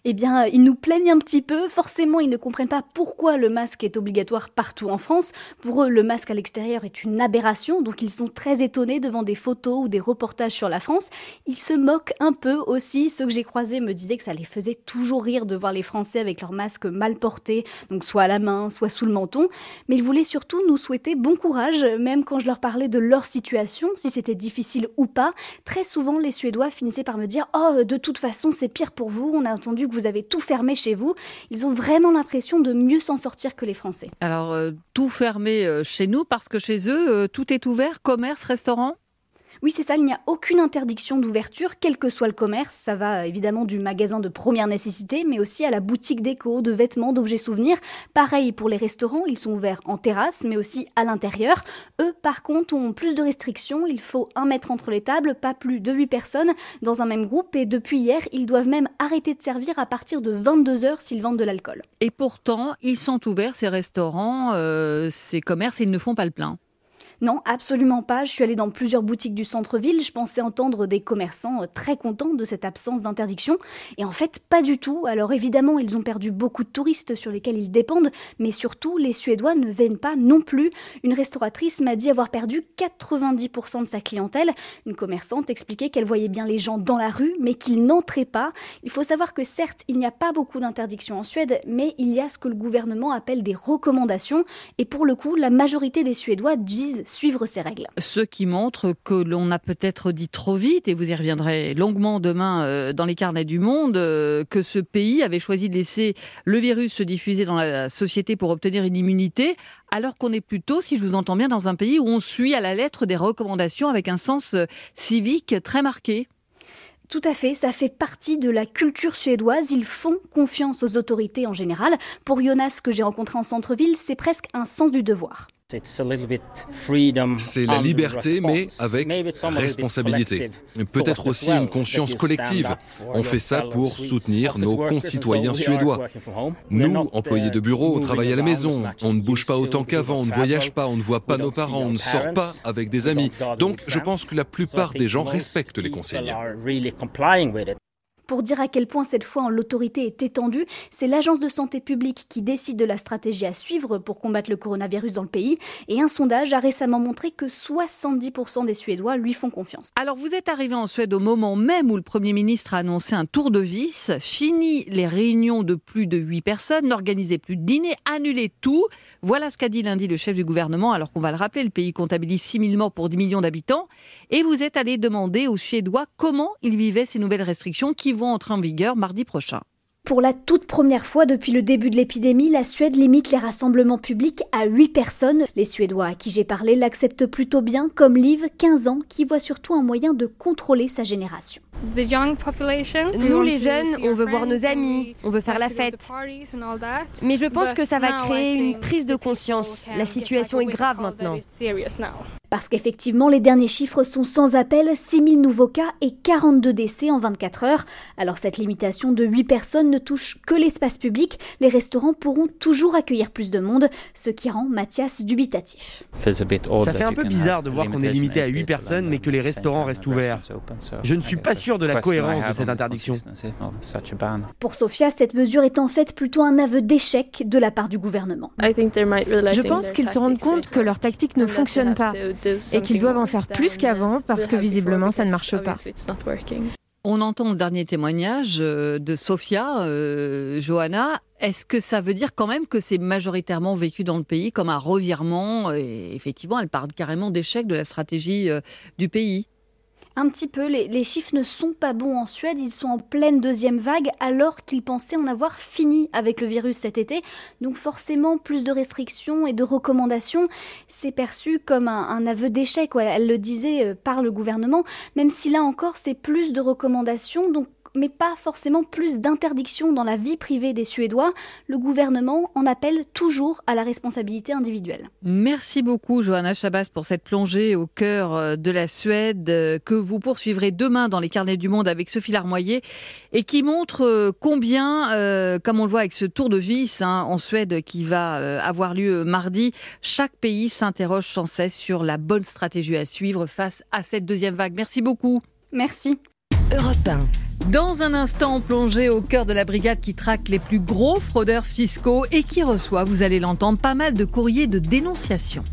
Eh bien, ils nous plaignent un petit peu. Forcément, ils ne comprennent pas pourquoi le masque est obligatoire partout en France. Pour eux, le masque à l'extérieur est une aberration, donc ils sont très étonnés devant des photos ou des reportages sur la France. Ils se moquent un peu aussi. Ceux que j'ai croisés me disaient que ça les faisait toujours rire de voir les Français avec leur masque mal porté, donc soit à la main, soit sous le menton. Mais ils voulaient surtout nous souhaiter bon courage, même quand je leur parlais de leur situation, si c'était difficile ou pas. Très souvent, les Suédois finissaient par me dire Oh, de toute façon, c'est pire pour vous. On a entendu que vous avez tout fermé chez vous. Ils ont vraiment l'impression de mieux s'en sortir que les Français. Alors, euh, tout fermé euh, chez nous parce que chez eux, euh, tout est ouvert, commerce, restaurant? Oui, c'est ça, il n'y a aucune interdiction d'ouverture, quel que soit le commerce. Ça va évidemment du magasin de première nécessité, mais aussi à la boutique déco, de vêtements, d'objets souvenirs. Pareil pour les restaurants, ils sont ouverts en terrasse, mais aussi à l'intérieur. Eux, par contre, ont plus de restrictions. Il faut un mètre entre les tables, pas plus de 8 personnes dans un même groupe. Et depuis hier, ils doivent même arrêter de servir à partir de 22 heures s'ils vendent de l'alcool. Et pourtant, ils sont ouverts, ces restaurants, euh, ces commerces, ils ne font pas le plein. Non, absolument pas. Je suis allée dans plusieurs boutiques du centre-ville. Je pensais entendre des commerçants euh, très contents de cette absence d'interdiction. Et en fait, pas du tout. Alors évidemment, ils ont perdu beaucoup de touristes sur lesquels ils dépendent. Mais surtout, les Suédois ne viennent pas non plus. Une restauratrice m'a dit avoir perdu 90% de sa clientèle. Une commerçante expliquait qu'elle voyait bien les gens dans la rue, mais qu'ils n'entraient pas. Il faut savoir que certes, il n'y a pas beaucoup d'interdictions en Suède, mais il y a ce que le gouvernement appelle des recommandations. Et pour le coup, la majorité des Suédois disent suivre ces règles. Ce qui montre que l'on a peut-être dit trop vite, et vous y reviendrez longuement demain euh, dans les carnets du monde, euh, que ce pays avait choisi de laisser le virus se diffuser dans la société pour obtenir une immunité, alors qu'on est plutôt, si je vous entends bien, dans un pays où on suit à la lettre des recommandations avec un sens euh, civique très marqué. Tout à fait, ça fait partie de la culture suédoise. Ils font confiance aux autorités en général. Pour Jonas, que j'ai rencontré en centre-ville, c'est presque un sens du devoir. C'est la liberté, mais avec responsabilité. Peut-être aussi une conscience collective. On fait ça pour soutenir nos concitoyens suédois. Nous, employés de bureau, on travaille à la maison. On ne bouge pas autant qu'avant, on ne voyage pas, on ne voit pas nos parents, on ne sort pas avec des amis. Donc je pense que la plupart des gens respectent les conseils. Pour dire à quel point cette fois l'autorité est étendue, c'est l'agence de santé publique qui décide de la stratégie à suivre pour combattre le coronavirus dans le pays. Et un sondage a récemment montré que 70% des Suédois lui font confiance. Alors vous êtes arrivé en Suède au moment même où le Premier ministre a annoncé un tour de vis, fini les réunions de plus de 8 personnes, n'organisez plus de dîner, annulez tout. Voilà ce qu'a dit lundi le chef du gouvernement, alors qu'on va le rappeler, le pays comptabilise 6 000 morts pour 10 millions d'habitants. Et vous êtes allé demander aux Suédois comment ils vivaient ces nouvelles restrictions qui vont entrer en vigueur mardi prochain. Pour la toute première fois depuis le début de l'épidémie, la Suède limite les rassemblements publics à 8 personnes. Les Suédois à qui j'ai parlé l'acceptent plutôt bien, comme Liv, 15 ans, qui voit surtout un moyen de contrôler sa génération. Nous les jeunes, on veut voir nos amis, on veut faire la fête. Mais je pense que ça va créer une prise de conscience. La situation est grave maintenant. Parce qu'effectivement, les derniers chiffres sont sans appel, 6000 nouveaux cas et 42 décès en 24 heures. Alors cette limitation de 8 personnes ne touche que l'espace public. Les restaurants pourront toujours accueillir plus de monde, ce qui rend Mathias dubitatif. Ça fait un peu bizarre de voir qu'on est limité à 8 personnes mais que les restaurants restent ouverts. Je ne suis pas sûr de la cohérence de cette interdiction. Pour Sofia, cette mesure est en fait plutôt un aveu d'échec de la part du gouvernement. Je pense qu'ils se rendent compte que leur tactique ne fonctionne pas et qu'ils doivent en faire plus qu'avant parce que visiblement ça ne marche pas. On entend le dernier témoignage euh, de Sofia, euh, Johanna. Est-ce que ça veut dire quand même que c'est majoritairement vécu dans le pays comme un revirement Et effectivement, elle parle carrément d'échec de la stratégie euh, du pays? Un petit peu. Les, chiffres ne sont pas bons en Suède. Ils sont en pleine deuxième vague alors qu'ils pensaient en avoir fini avec le virus cet été. Donc forcément, plus de restrictions et de recommandations, c'est perçu comme un, aveu d'échec. Elle le disait euh, par le gouvernement, même si là encore, c'est plus de recommandations. Mais pas forcément plus d'interdictions dans la vie privée des Suédois. Le gouvernement en appelle toujours à la responsabilité individuelle. Merci beaucoup, Johanna Chabas, pour cette plongée au cœur euh, de la Suède euh, que vous poursuivrez demain dans les carnets du monde avec Sophie Larmoyer et qui montre euh, combien, comme on le voit avec ce tour de vis hein, en Suède qui va avoir lieu mardi, chaque pays s'interroge sans cesse sur la bonne stratégie à suivre face à cette deuxième vague. Merci beaucoup. Merci. Europe dans un instant, plongé au cœur de la brigade qui traque les plus gros fraudeurs fiscaux et qui reçoit, vous allez l'entendre, pas mal de courriers de dénonciation.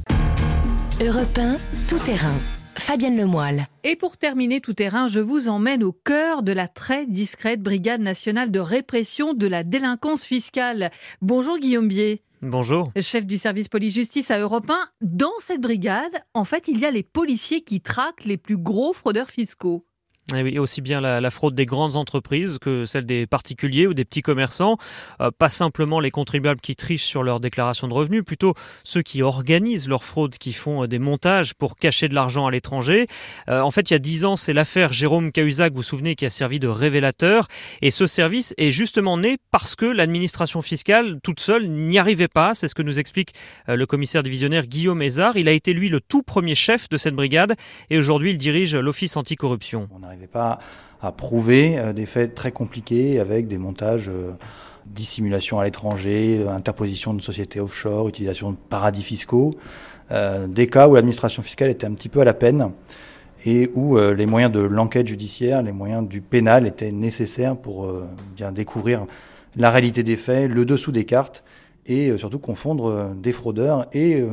Europe 1, tout terrain. Fabienne Lemoyle. Et pour terminer tout terrain, je vous emmène au cœur de la très discrète Brigade nationale de répression de la délinquance fiscale. Bonjour Guillaume Bier. Bonjour. Chef du service police-justice à Europe 1. Dans cette brigade, en fait, il y a les policiers qui traquent les plus gros fraudeurs fiscaux. Et oui, aussi bien la, fraude des grandes entreprises que celle des particuliers ou des petits commerçants. Euh, pas simplement les contribuables qui trichent sur leur déclaration de revenus, plutôt ceux qui organisent leur fraude, qui font euh, des montages pour cacher de l'argent à l'étranger. Euh, en fait, il y a dix ans, c'est l'affaire Jérôme Cahuzac, vous vous souvenez, qui a servi de révélateur. Et ce service est justement né parce que l'administration fiscale, toute seule, n'y arrivait pas. C'est ce que nous explique le commissaire divisionnaire Guillaume Hézard. Il a été, lui, le tout premier chef de cette brigade et aujourd'hui, il dirige l'Office anticorruption n'arrivait pas à prouver euh, des faits très compliqués avec des montages euh, dissimulation à l'étranger, interposition de sociétés offshore, utilisation de paradis fiscaux, euh, des cas où l'administration fiscale était un petit peu à la peine et où les moyens de l'enquête judiciaire, les moyens du pénal étaient nécessaires pour bien découvrir la réalité des faits, le dessous des cartes et surtout confondre des fraudeurs et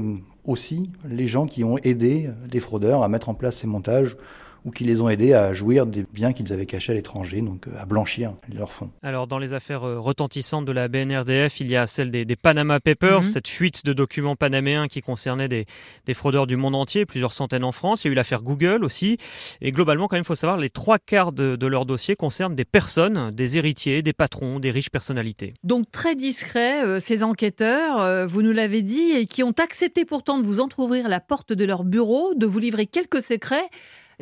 aussi les gens qui ont aidé des fraudeurs à mettre en place ces montages ou qui les ont aidés à jouir des biens qu'ils avaient cachés à l'étranger, donc à blanchir leurs fonds. Alors dans les affaires retentissantes de la BNRDF, il y a celle des, Panama Papers, mhm. cette fuite de documents panaméens qui concernait des, des, fraudeurs du monde entier, plusieurs centaines en France. Il y a eu l'affaire Google aussi. Et globalement, quand même, il faut savoir, les trois quarts de, de leurs dossiers concernent des personnes, des héritiers, des patrons, des riches personnalités. Donc très discrets, ces enquêteurs, vous nous l'avez dit, et qui ont accepté pourtant de vous entrouvrir la porte de leur bureau, de vous livrer quelques secrets.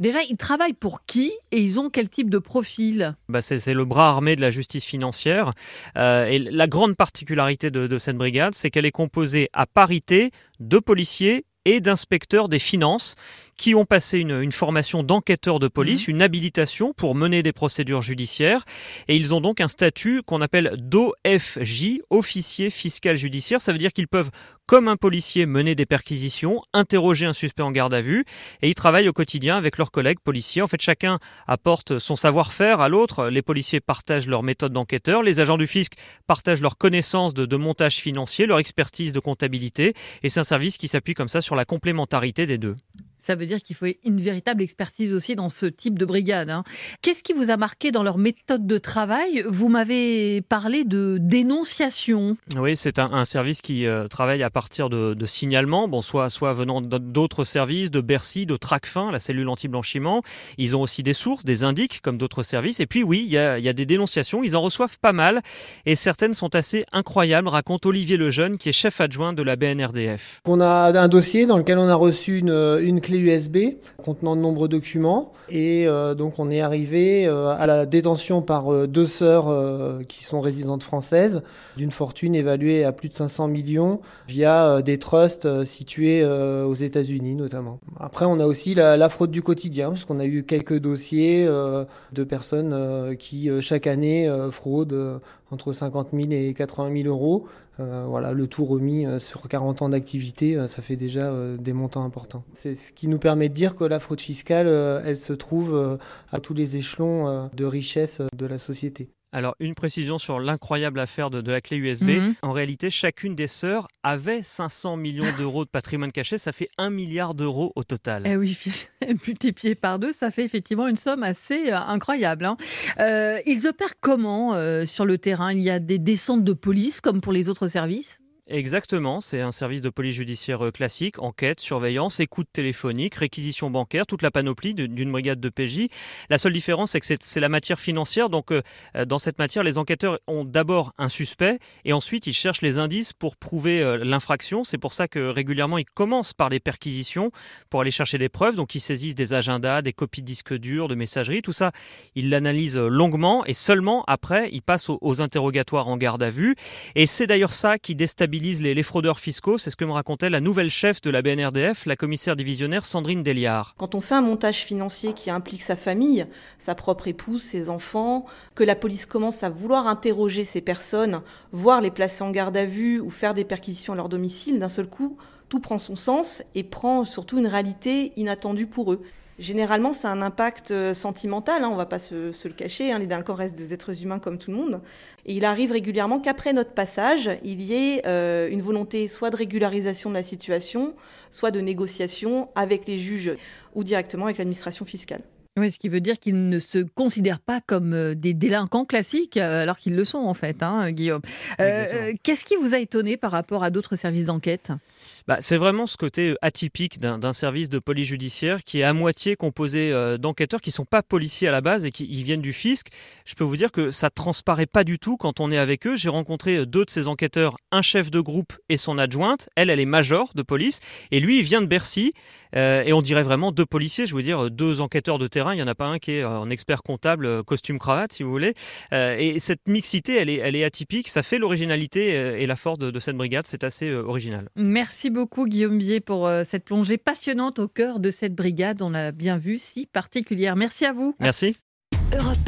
Déjà, ils travaillent pour qui et ils ont quel type de profil? Bah c'est, le bras armé de la justice financière. Euh, et la grande particularité de, de cette brigade, c'est qu'elle est composée à parité de policiers et d'inspecteurs des finances qui ont passé une, formation d'enquêteurs de police, mhm. une habilitation pour mener des procédures judiciaires. Et ils ont donc un statut qu'on appelle d'OFJ, officier fiscal judiciaire. Ça veut dire qu'ils peuvent, comme un policier, mener des perquisitions, interroger un suspect en garde à vue. Et ils travaillent au quotidien avec leurs collègues policiers. En fait, chacun apporte son savoir-faire à l'autre. Les policiers partagent leur méthode d'enquêteur. Les agents du fisc partagent leur connaissance de, de montage financier, leur expertise de comptabilité. Et c'est un service qui s'appuie comme ça sur la complémentarité des deux. Ça veut dire qu'il faut une véritable expertise aussi dans ce type de brigade. Hein. Qu'est-ce qui vous a marqué dans leur méthode de travail? Vous m'avez parlé de dénonciation. Oui, c'est un, service qui euh, travaille à partir de, signalements, bon, soit, soit venant d'autres services, de Bercy, de Tracfin, la cellule anti-blanchiment. Ils ont aussi des sources, des indiques, comme d'autres services. Et puis oui, il y a, y a, des dénonciations, ils en reçoivent pas mal, et certaines sont assez incroyables, raconte Olivier Lejeune, qui est chef adjoint de la BNRDF. On a un dossier dans lequel on a reçu une, une USB contenant de nombreux documents. Et euh, donc on est arrivé euh, à la détention par euh, deux sœurs qui sont résidentes françaises d'une fortune évaluée à plus de 500 millions via des trusts situés aux États-Unis notamment. Après on a aussi la, fraude du quotidien parce qu'on a eu quelques dossiers de personnes qui chaque année fraudent entre 50 000 et 80 000 euros. Euh, voilà, le tout remis euh, sur 40 ans d'activité, euh, ça fait déjà des montants importants. C'est ce qui nous permet de dire que la fraude fiscale, elle se trouve à tous les échelons de richesse de la société. Alors, une précision sur l'incroyable affaire de, la clé USB. Mhm. En réalité, chacune des sœurs avait 500 millions d'euros de patrimoine caché. Ça fait 1 milliard d'euros au total. Eh oui, (laughs) multiplié par deux, ça fait effectivement une somme assez euh, incroyable. Hein. Euh, ils opèrent comment euh, sur le terrain? Il y a des descentes de police comme pour les autres services? Exactement, c'est un service de police judiciaire euh, classique, enquête, surveillance, écoute téléphonique, réquisition bancaire, toute la panoplie d'une brigade de PJ. La seule différence, c'est que c'est la matière financière. Donc, euh, euh, dans cette matière, les enquêteurs ont d'abord un suspect et ensuite ils cherchent les indices pour prouver l'infraction. C'est pour ça que régulièrement ils commencent par les perquisitions pour aller chercher des preuves. Donc, ils saisissent des agendas, des copies de disques durs, de messagerie, tout ça. Ils l'analysent longuement et seulement après, ils passent aux, aux interrogatoires en garde à vue. Et c'est d'ailleurs ça qui déstabilise les, fraudeurs fiscaux. C'est ce que me racontait la nouvelle chef de la BNRDF, la commissaire divisionnaire Sandrine Deliard. Quand on fait un montage financier qui implique sa famille, sa propre épouse, ses enfants, que la police commence à vouloir interroger ces personnes, voire les placer en garde à vue ou faire des perquisitions à leur domicile, d'un seul coup, tout prend son sens et prend surtout une réalité inattendue pour eux. Généralement, ça a un impact euh, sentimental, hein, on ne va pas se, le cacher, hein, les délinquants restent des êtres humains comme tout le monde. Et il arrive régulièrement qu'après notre passage, il y ait euh, une volonté soit de régularisation de la situation, soit de négociation avec les juges ou directement avec l'administration fiscale. Oui, ce qui veut dire qu'ils ne se considèrent pas comme euh, des délinquants classiques, alors qu'ils le sont en fait, hein, Guillaume. Qu'est-ce qui vous a étonné par rapport à d'autres services d'enquête? Bah, c'est vraiment ce côté euh, atypique d'un service de police judiciaire qui est à moitié composé euh, d'enquêteurs qui ne sont pas policiers à la base et qui viennent du fisc. Je peux vous dire que ça transparaît pas du tout quand on est avec eux. J'ai rencontré euh, deux de ces enquêteurs, un chef de groupe et son adjointe. Elle, elle est major de police et lui, il vient de Bercy. et on dirait vraiment deux policiers, je veux dire deux enquêteurs de terrain. Il n'y en a pas un qui est en expert comptable, costume cravate, si vous voulez. et cette mixité, elle est, atypique. Ça fait l'originalité et la force de cette brigade. C'est assez original. Merci beaucoup beaucoup Guillaume Bier pour euh, cette plongée passionnante au cœur de cette brigade, on l'a bien vu, si particulière. Merci à vous. Merci. Europe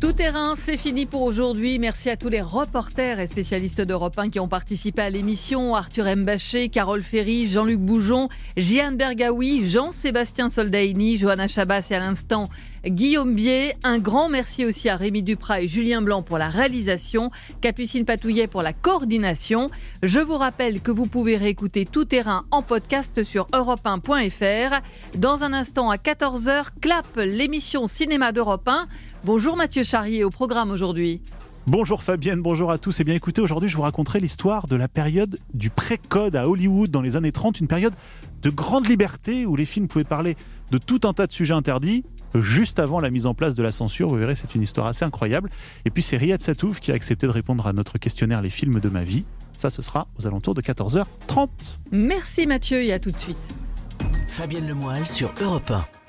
Tout terrain, c'est fini pour aujourd'hui. Merci à tous les reporters et spécialistes d'Europe 1 qui ont participé à l'émission. Arthur Mbaché, Carole Ferry, Jean-Luc Boujon, Jeanne Bergaoui, Jean-Sébastien Soldaini, Johanna Chabas et à l'instant Guillaume Bier. Un grand merci aussi à Rémi Duprat et Julien Blanc pour la réalisation, Capucine Patouillet pour la coordination. Je vous rappelle que vous pouvez réécouter Tout Terrain en podcast sur europe1.fr. Dans un instant, à 14h, clap l'émission Cinéma d'Europe 1. Bonjour Mathieu Charrier au programme aujourd'hui. Bonjour Fabienne, bonjour à tous. Et eh bien écoutez, aujourd'hui je vous raconterai l'histoire de la période du pré-code à Hollywood dans les années 30, une période de grande liberté où les films pouvaient parler de tout un tas de sujets interdits juste avant la mise en place de la censure. Vous verrez, c'est une histoire assez incroyable. Et puis c'est Riyad Satouf qui a accepté de répondre à notre questionnaire Les films de ma vie. Ça, ce sera aux alentours de 14h30. Merci Mathieu et à tout de suite. Fabienne Lemoyle sur Europe 1.